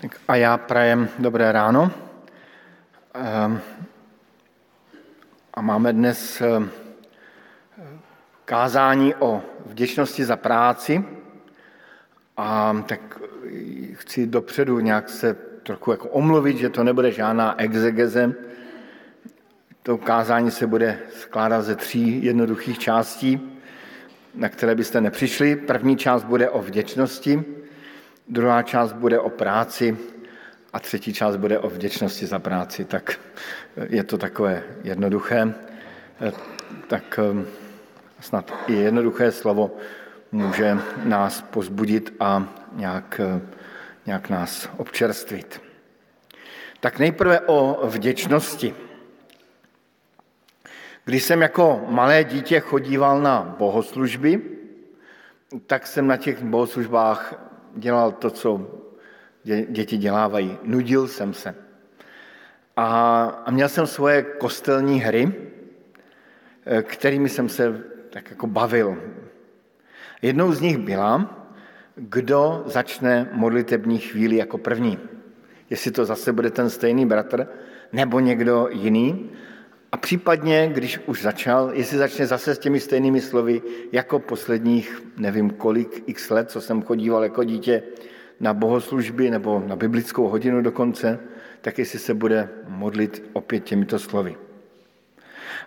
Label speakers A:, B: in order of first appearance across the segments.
A: Tak a já prajem dobré ráno. Ehm, a máme dnes ehm, kázání o vděčnosti za práci. A tak chci dopředu nějak se trochu jako omluvit, že to nebude žádná exegeze. To kázání se bude skládat ze tří jednoduchých částí, na které byste nepřišli. První část bude o vděčnosti, Druhá část bude o práci a třetí část bude o vděčnosti za práci. Tak je to takové jednoduché, tak um, snad i jednoduché slovo může nás pozbudit a nějak, nějak nás občerstvit. Tak nejprve o vděčnosti. Když jsem jako malé dítě chodíval na bohoslužby, tak jsem na těch bohoslužbách dělal to, co děti dělávají. Nudil jsem se. A, a měl jsem svoje kostelní hry, eh, kterými jsem se tak jako bavil. Jednou z nich byla, kdo začne modlitební chvíli jako první. Jestli to zase bude ten stejný bratr, nebo někdo jiný. A případně, když už začal, jestli začne zase s těmi stejnými slovy, jako posledních, nevím kolik x let, co jsem chodíval jako dítě na bohoslužby nebo na biblickou hodinu dokonce, tak jestli se bude modlit opět těmito slovy.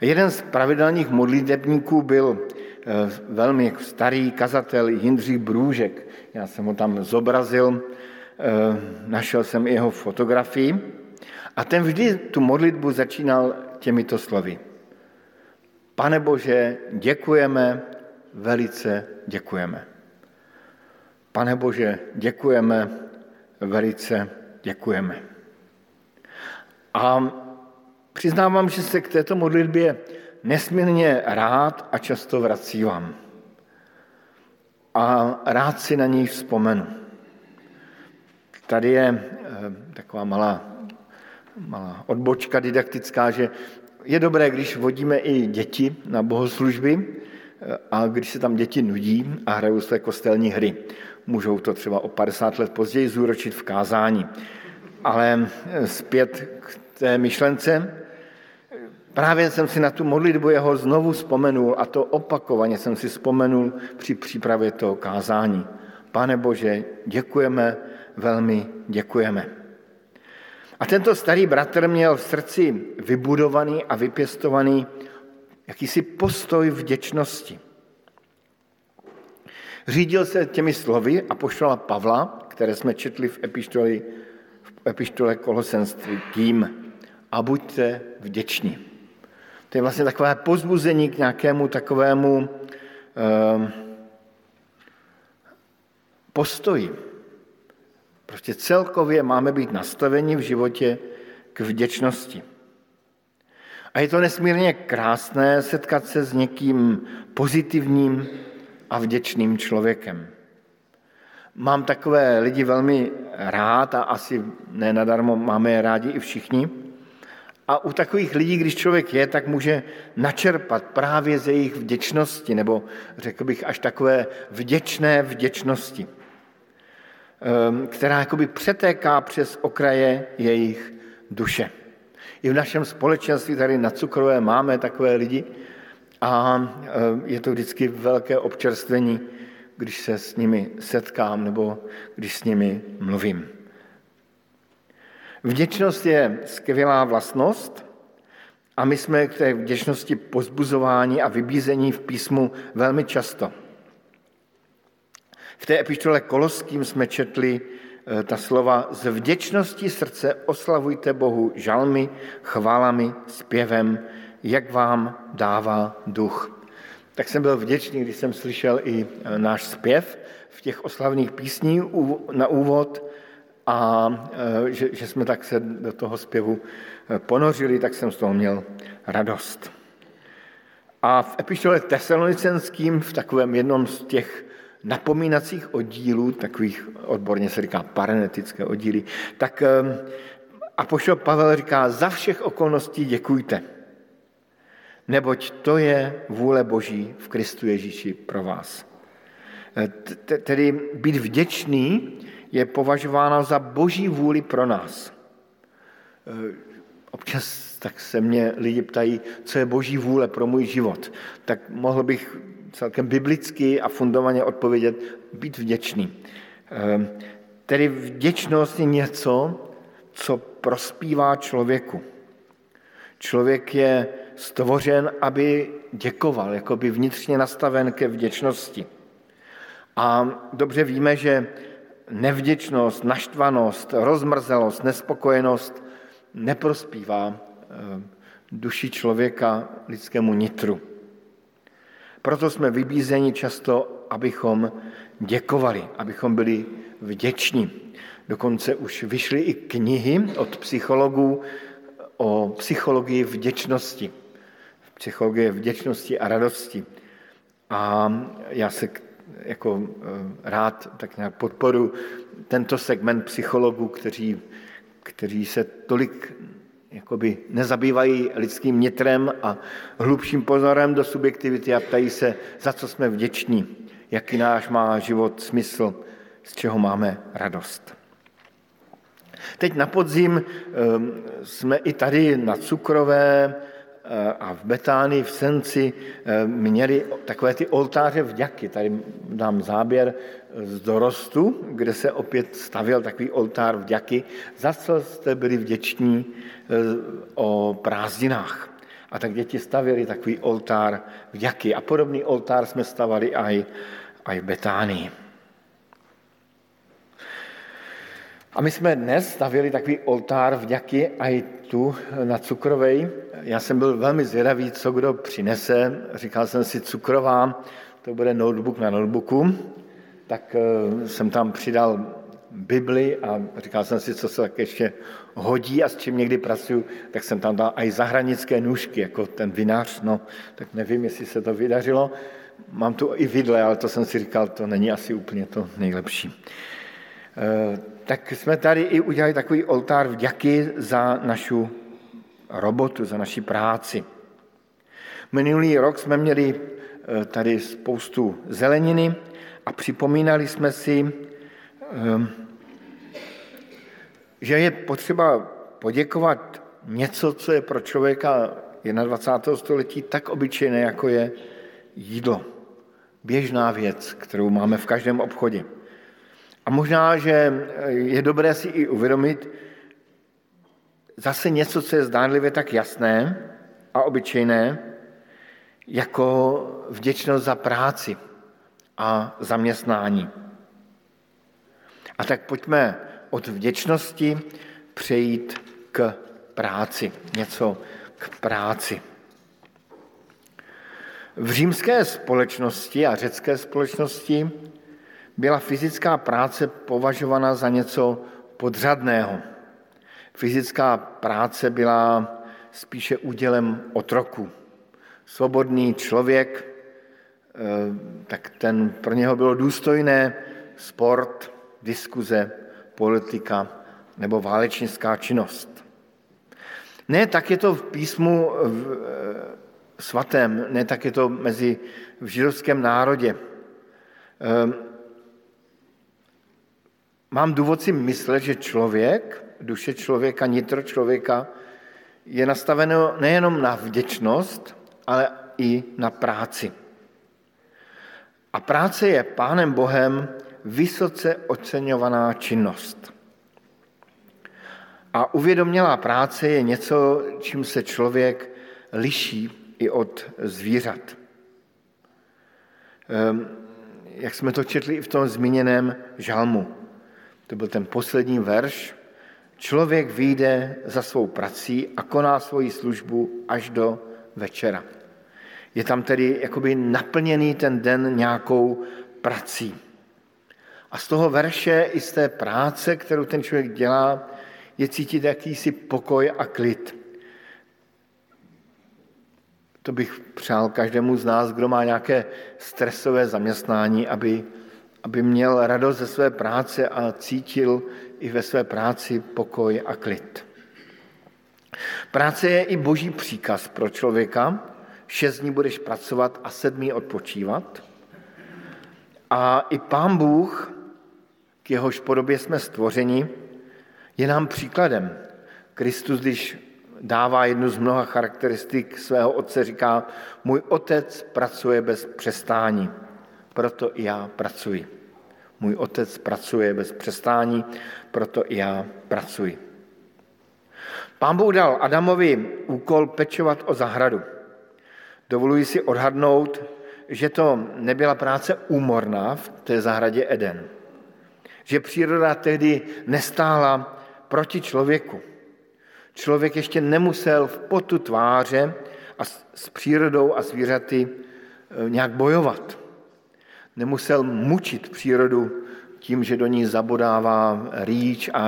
A: Jeden z pravidelných modlitebníků byl eh, velmi starý kazatel Jindřich Brůžek. Já jsem ho tam zobrazil, eh, našel jsem jeho fotografii a ten vždy tu modlitbu začínal těmito slovy. Pane Bože, děkujeme, velice děkujeme. Pane Bože, děkujeme, velice děkujeme. A přiznávám, že se k této modlitbě nesmírně rád a často vracívám. A rád si na ní vzpomenu. Tady je eh, taková malá malá odbočka didaktická, že je dobré, když vodíme i děti na bohoslužby a když se tam děti nudí a hrajou své kostelní hry. Můžou to třeba o 50 let později zúročit v kázání. Ale zpět k té myšlence, právě jsem si na tu modlitbu jeho znovu vzpomenul a to opakovaně jsem si vzpomenul při přípravě toho kázání. Pane Bože, děkujeme, velmi děkujeme. A tento starý bratr měl v srdci vybudovaný a vypěstovaný jakýsi postoj vděčnosti. Řídil se těmi slovy a pošla Pavla, které jsme četli v epištole, v epištole Kolosenství, tím a buďte vděční. To je vlastně takové pozbuzení k nějakému takovému eh, postoji, Prostě celkově máme být nastaveni v životě k vděčnosti. A je to nesmírně krásné setkat se s někým pozitivním a vděčným člověkem. Mám takové lidi velmi rád a asi ne nadarmo máme je rádi i všichni. A u takových lidí, když člověk je, tak může načerpat právě ze jejich vděčnosti, nebo řekl bych až takové vděčné vděčnosti. Ehm, která jakoby přetéká přes okraje jejich duše. I v našem společenství tady na Cukrové máme takové lidi a ehm, je to vždycky velké občerstvení, když se s nimi setkám nebo když s nimi mluvím. Vděčnost je skvělá vlastnost a my jsme k té vděčnosti pozbuzování a vybízení v písmu velmi často. V té epištole Koloským jsme četli eh, ta slova z vděčnosti srdce oslavujte Bohu žalmy, chválami, zpěvem, jak vám dává duch. Tak jsem byl vděčný, když jsem slyšel i eh, náš zpěv v těch oslavných písní na úvod a eh, že, že jsme tak se do toho zpěvu ponořili, tak jsem z toho měl radost. A v epištole tesalonicenským, v takovém jednom z těch napomínacích oddílů, takových odborně se říká parenetické oddíly, tak ehm, a pošel Pavel říká, za všech okolností děkujte, neboť to je vůle Boží v Kristu Ježíši pro vás. E, tedy být vděčný je považována za boží vůli pro nás. Eh, občas tak se mě lidi ptají, co je boží vůle pro můj život. Tak mohl bych celkem biblicky a fundovaně odpovědět, být vděčný. Eh, tedy vděčnost je něco, co prospívá člověku. Člověk je stvořen, aby děkoval, jako by vnitřně nastaven ke vděčnosti. A dobře víme, že nevděčnost, naštvanost, rozmrzelost, nespokojenost neprospívá eh, duši člověka, lidskému nitru. Proto jsme vybízeni často, abychom děkovali, abychom byli vděční. Dokonce už vyšly i knihy od psychologů o psychologii vděčnosti. Psychologie vděčnosti a radosti. A já se jako eh, rád tak nějak podporu tento segment psychologů, kteří, kteří se tolik jakoby nezabývají lidským nitrem a hlubším pozorem do subjektivity a ptají se, za co jsme vděční, jaký náš má život smysl, z čeho máme radost. Teď na podzim ehm, jsme i tady na Cukrové a v Betánii, v Senci ehm, měli takové ty oltáře vďaky. Tady dám záběr z dorostu, kde se opět stavil takový oltár vďaky, za co jste byli vděční eh, o prázdninách. A tak děti stavili takový oltár vďaky. A podobný oltár jsme stavali aj v Betánii. A my jsme dnes stavili takový oltár vďaky i tu na Cukrovej. Já jsem byl velmi zvědavý, co kdo přinese. Říkal jsem si cukrová, to bude notebook na notebooku. Tak eh, jsem tam přidal Bibli a říkal jsem si, co se tak ještě hodí a s čím někdy pracuju, tak jsem tam dal i zahranické nůžky, jako ten vinař, no, tak nevím, jestli se to vydařilo. Mám tu i vidle, ale to jsem si říkal, to není asi úplně to nejlepší. Eh, tak jsme tady i udělali takový oltár vďaky za našu robotu, za naši práci. Minulý rok jsme měli eh, tady spoustu zeleniny a připomínali jsme si, ehm, že je potřeba poděkovat něco, co je pro člověka 21. století tak obyčejné, jako je jídlo. Běžná věc, kterou máme v každém obchodě. A možná, že je dobré si i uvědomit zase něco, co je zdánlivě tak jasné a obyčejné, jako vděčnost za práci a zaměstnání. A tak pojďme od vděčnosti přejít k práci. Něco k práci. V římské společnosti a řecké společnosti byla fyzická práce považována za něco podřadného. Fyzická práce byla spíše údělem otroku. Svobodný člověk, eh, tak ten pro něho bylo důstojné sport, diskuze, politika nebo válečnická činnost. Ne, tak je to v písmu v eh, svatém, ne, tak je to mezi v židovském národě. Mám důvod si myslet, že člověk, duše člověka, nitro člověka je nastaveno nejenom na vděčnost, ale i na práci. A práce je Pánem Bohem vysoce oceňovaná činnost. A uvědomělá práce je něco, čím se člověk liší i od zvířat. Ehm, jak jsme to četli i v tom zmíněném žalmu to byl ten poslední verš, člověk vyjde za svou prací a koná svoji službu až do večera. Je tam tedy jakoby naplněný ten den nějakou prací. A z toho verše i z té práce, kterou ten člověk dělá, je cítit jakýsi pokoj a klid. To bych přál každému z nás, kdo má nějaké stresové zaměstnání, aby aby měl radost ze své práce a cítil i ve své práci pokoj a klid. Práce je i boží příkaz pro člověka. Šest dní budeš pracovat a sedmý odpočívat. A i pán Bůh k jehož podobě jsme stvořeni, je nám příkladem. Kristus, když dává jednu z mnoha charakteristik svého otce, říká, můj otec pracuje bez přestání, proto i já pracuji. Můj otec pracuje bez přestání, proto i já pracuji. Pán Bůh dal Adamovi úkol pečovat o zahradu. Dovoluji si odhadnout, že to nebyla práce úmorná v té zahradě Eden. Že příroda tehdy nestála proti člověku. Člověk ještě nemusel v potu tváře a s přírodou a zvířaty eh, nějak bojovat. Nemusel mučit přírodu tím, že do ní zabodává rýč a,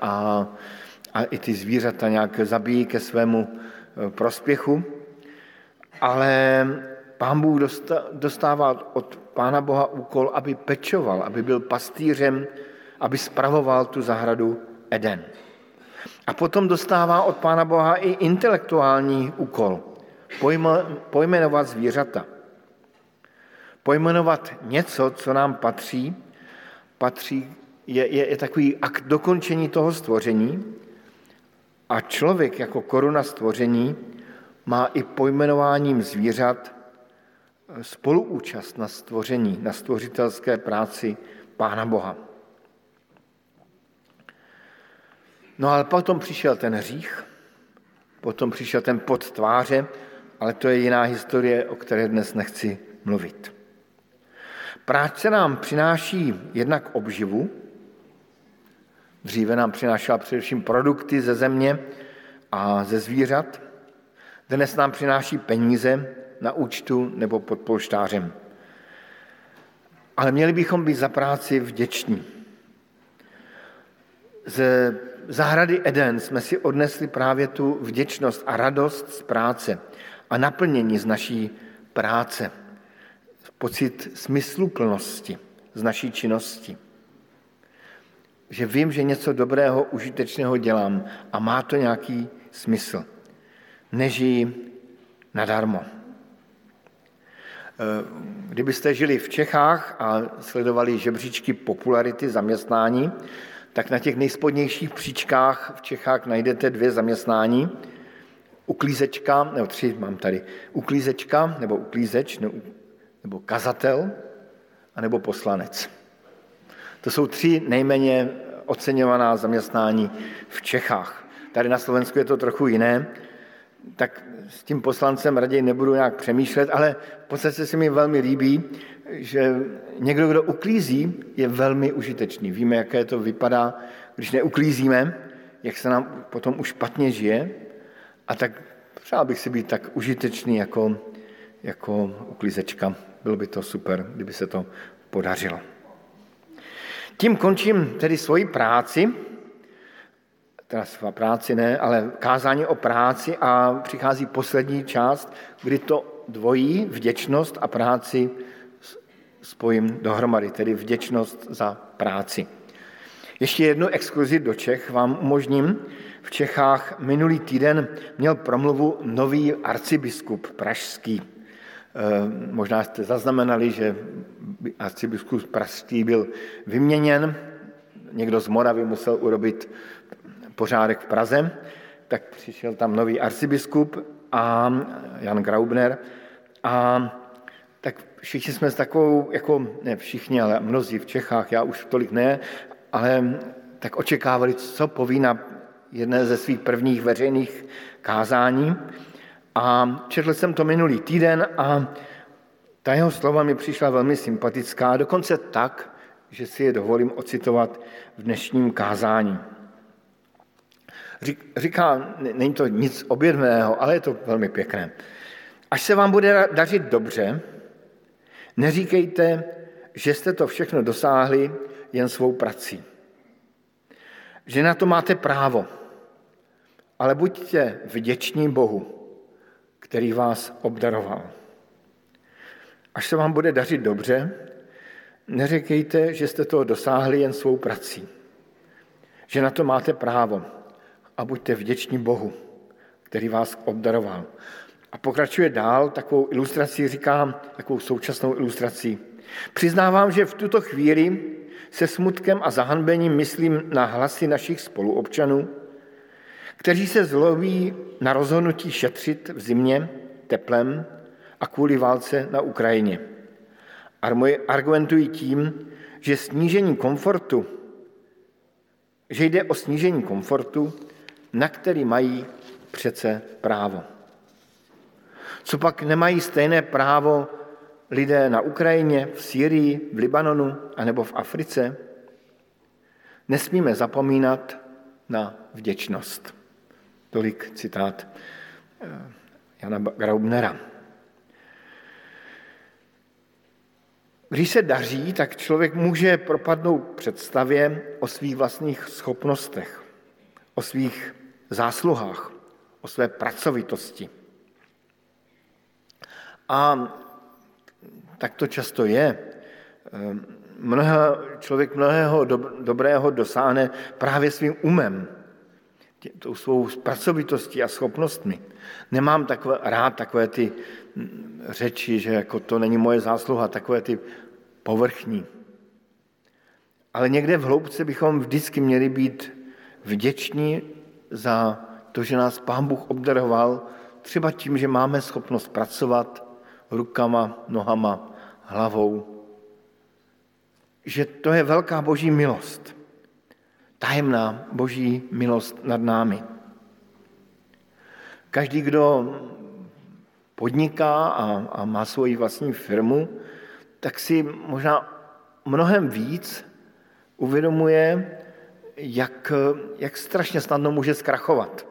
A: a, a i ty zvířata nějak zabíjí ke svému eh, prospěchu. Ale pán Bůh dostává od Pána Boha úkol, aby pečoval, aby byl pastýřem, aby spravoval tu zahradu Eden. A potom dostává od Pána Boha i intelektuální úkol. Pojmenovat zvířata. Pojmenovat něco, co nám patří, patří je, je, je takový akt dokončení toho stvoření a člověk jako koruna stvoření má i pojmenováním zvířat spoluúčast na stvoření, na stvořitelské práci Pána Boha. No ale potom přišel ten hřích, potom přišel ten pod tváře, ale to je jiná historie, o které dnes nechci mluvit. Práce nám přináší jednak obživu, dříve nám přinášela především produkty ze země a ze zvířat, dnes nám přináší peníze na účtu nebo pod polštářem. Ale měli bychom být za práci vděční. Ze zahrady Eden jsme si odnesli právě tu vděčnost a radost z práce a naplnění z naší práce. Pocit smysluplnosti z naší činnosti. Že vím, že něco dobrého, užitečného dělám a má to nějaký smysl. Nežijí nadarmo. Kdybyste žili v Čechách a sledovali žebříčky popularity zaměstnání, tak na těch nejspodnějších příčkách v Čechách najdete dvě zaměstnání. Uklízečka, nebo tři mám tady, uklízečka nebo uklízeč, nebo, nebo kazatel, anebo poslanec. To jsou tři nejméně oceňovaná zaměstnání v Čechách. Tady na Slovensku je to trochu jiné, tak s tím poslancem raději nebudu nějak přemýšlet, ale v podstatě se mi velmi líbí, že někdo, kdo uklízí, je velmi užitečný. Víme, jaké to vypadá, když neuklízíme, jak se nám potom už špatně žije. A tak přál bych si být tak užitečný jako, jako uklízečka. Bylo by to super, kdyby se to podařilo. Tím končím tedy svoji práci, teda svá práci ne, ale kázání o práci a přichází poslední část, kdy to dvojí vděčnost a práci spojím dohromady, tedy vděčnost za práci. Ještě jednu exkluzi do Čech vám umožním. V Čechách minulý týden měl promluvu nový arcibiskup pražský. E, možná jste zaznamenali, že arcibiskup pražský byl vyměněn. Někdo z Moravy musel urobit pořádek v Praze, tak přišel tam nový arcibiskup a Jan Graubner a tak všichni jsme s takovou, jako ne všichni, ale mnozí v Čechách, já už tolik ne, ale tak očekávali, co poví na jedné ze svých prvních veřejných kázání. A četl jsem to minulý týden a ta jeho slova mi přišla velmi sympatická, dokonce tak, že si je dovolím ocitovat v dnešním kázání. Říká, není to nic objedného, ale je to velmi pěkné. Až se vám bude dařit dobře, Neříkejte, že jste to všechno dosáhli jen svou prací. Že na to máte právo, ale buďte vděční Bohu, který vás obdaroval. Až se vám bude dařit dobře, neříkejte, že jste to dosáhli jen svou prací. Že na to máte právo a buďte vděční Bohu, který vás obdaroval. A pokračuje dál, takovou ilustrací říká, takovou současnou ilustrací. Přiznávám, že v tuto chvíli se smutkem a zahanbením myslím na hlasy našich spoluobčanů, kteří se zloví na rozhodnutí šetřit v zimě teplem a kvůli válce na Ukrajině. Argumentují tím, že snížení komfortu, že jde o snížení komfortu, na který mají přece právo. Co pak nemají stejné právo lidé na Ukrajině, v Syrii, v Libanonu anebo v Africe? Nesmíme zapomínat na vděčnost. Tolik citát eh, Jana Graubnera. Když se daří, tak člověk může propadnout představě o svých vlastních schopnostech, o svých zásluhách, o své pracovitosti. A tak to často je. Mnoha, člověk mnohého dobrého dosáhne právě svým umem, tou svou pracovitostí a schopnostmi. Nemám takové, rád takové ty řeči, že jako to není moje zásluha, takové ty povrchní. Ale někde v hloubce bychom vždycky měli být vděční za to, že nás Pán Bůh obdaroval, třeba tím, že máme schopnost pracovat rukama, nohama, hlavou. Že to je velká boží milost. Tajemná boží milost nad námi. Každý, kdo podniká a, a má svoji vlastní firmu, tak si možná mnohem víc uvědomuje, jak, jak strašně snadno může zkrachovat.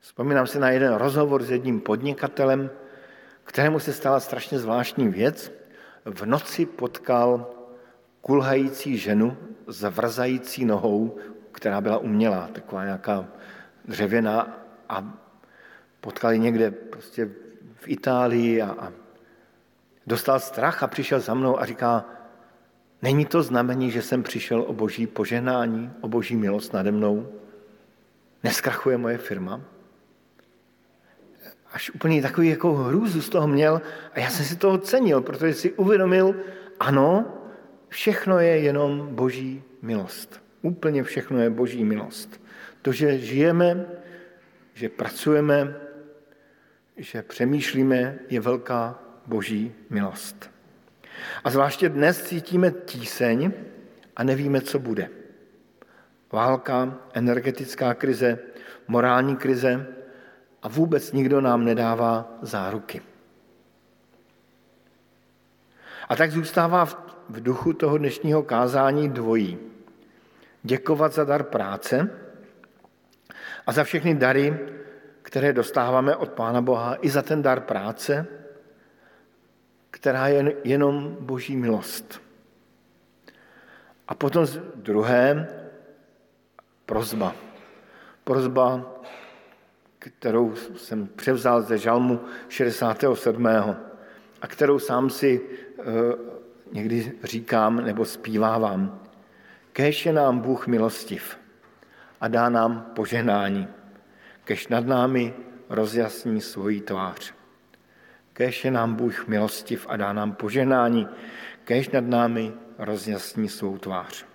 A: Vzpomínám si na jeden rozhovor s jedním podnikatelem, kterému se stala strašně zvláštní věc. V noci potkal kulhající ženu s vrzající nohou, která byla umělá, taková nějaká dřevěná a potkali někde prostě v Itálii a, a dostal strach a přišel za mnou a říká, není to znamení, že jsem přišel o boží poženání, o boží milost nade mnou? Neskrachuje moje firma? Až úplně takový jako hrůzu z toho měl a já jsem si toho cenil, protože si uvědomil, ano, všechno je jenom boží milost. Úplně všechno je boží milost. To, že žijeme, že pracujeme, že přemýšlíme, je velká boží milost. A zvláště dnes cítíme tíseň a nevíme, co bude. Válka, energetická krize, morální krize a vůbec nikdo nám nedává záruky. A tak zůstává v duchu toho dnešního kázání dvojí. Děkovat za dar práce a za všechny dary, které dostáváme od Pána Boha, i za ten dar práce, která je jenom boží milost. A potom druhé, prozba. Prozba, kterou jsem převzal ze žalmu 67. a kterou sám si eh, někdy říkám nebo zpívávám. Kéž je nám Bůh milostiv a dá nám poženání. Kež nad námi rozjasní svoji tvář. Kéž je nám Bůh milostiv a dá nám poženání, kéž nad námi rozjasní svou tvář.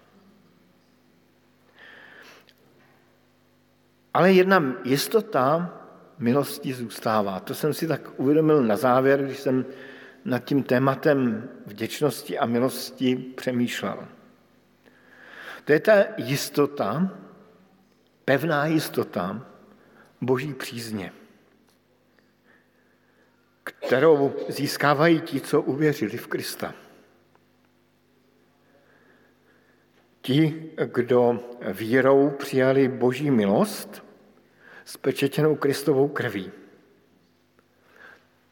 A: Ale jedna jistota milosti zůstává. To jsem si tak uvědomil na závěr, když jsem nad tím tématem vděčnosti a milosti přemýšlel. To je ta jistota, pevná jistota boží přízně kterou získávají ti, co uvěřili v Krista. Ti, kdo vírou přijali boží milost, spečetěnou Kristovou krví.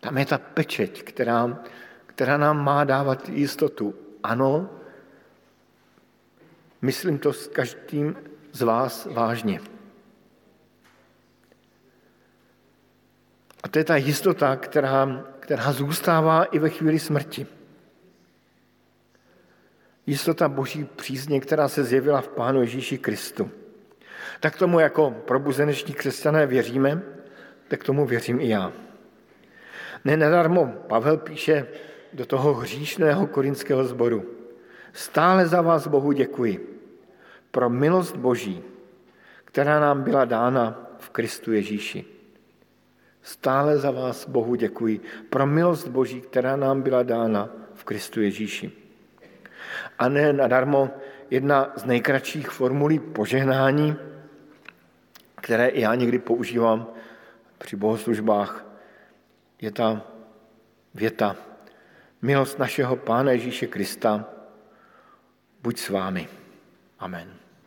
A: Tam je ta pečeť, která, která nám má dávat jistotu. Ano, myslím to s každým z vás vážně. A to je ta jistota, která, která zůstává i ve chvíli smrti. Jistota boží přízně, která se zjevila v Pánu Ježíši Kristu. Tak tomu jako probuzeneční křesťané věříme, tak tomu věřím i já. Ne nadarmo Pavel píše do toho hříšného korinského sboru. Stále za vás Bohu děkuji pro milost Boží, která nám byla dána v Kristu Ježíši. Stále za vás Bohu děkuji pro milost Boží, která nám byla dána v Kristu Ježíši. A ne nadarmo jedna z nejkratších formulí požehnání, které i já někdy používám při bohoslužbách, je ta věta Milost našeho Pána Ježíše Krista buď s vámi. Amen.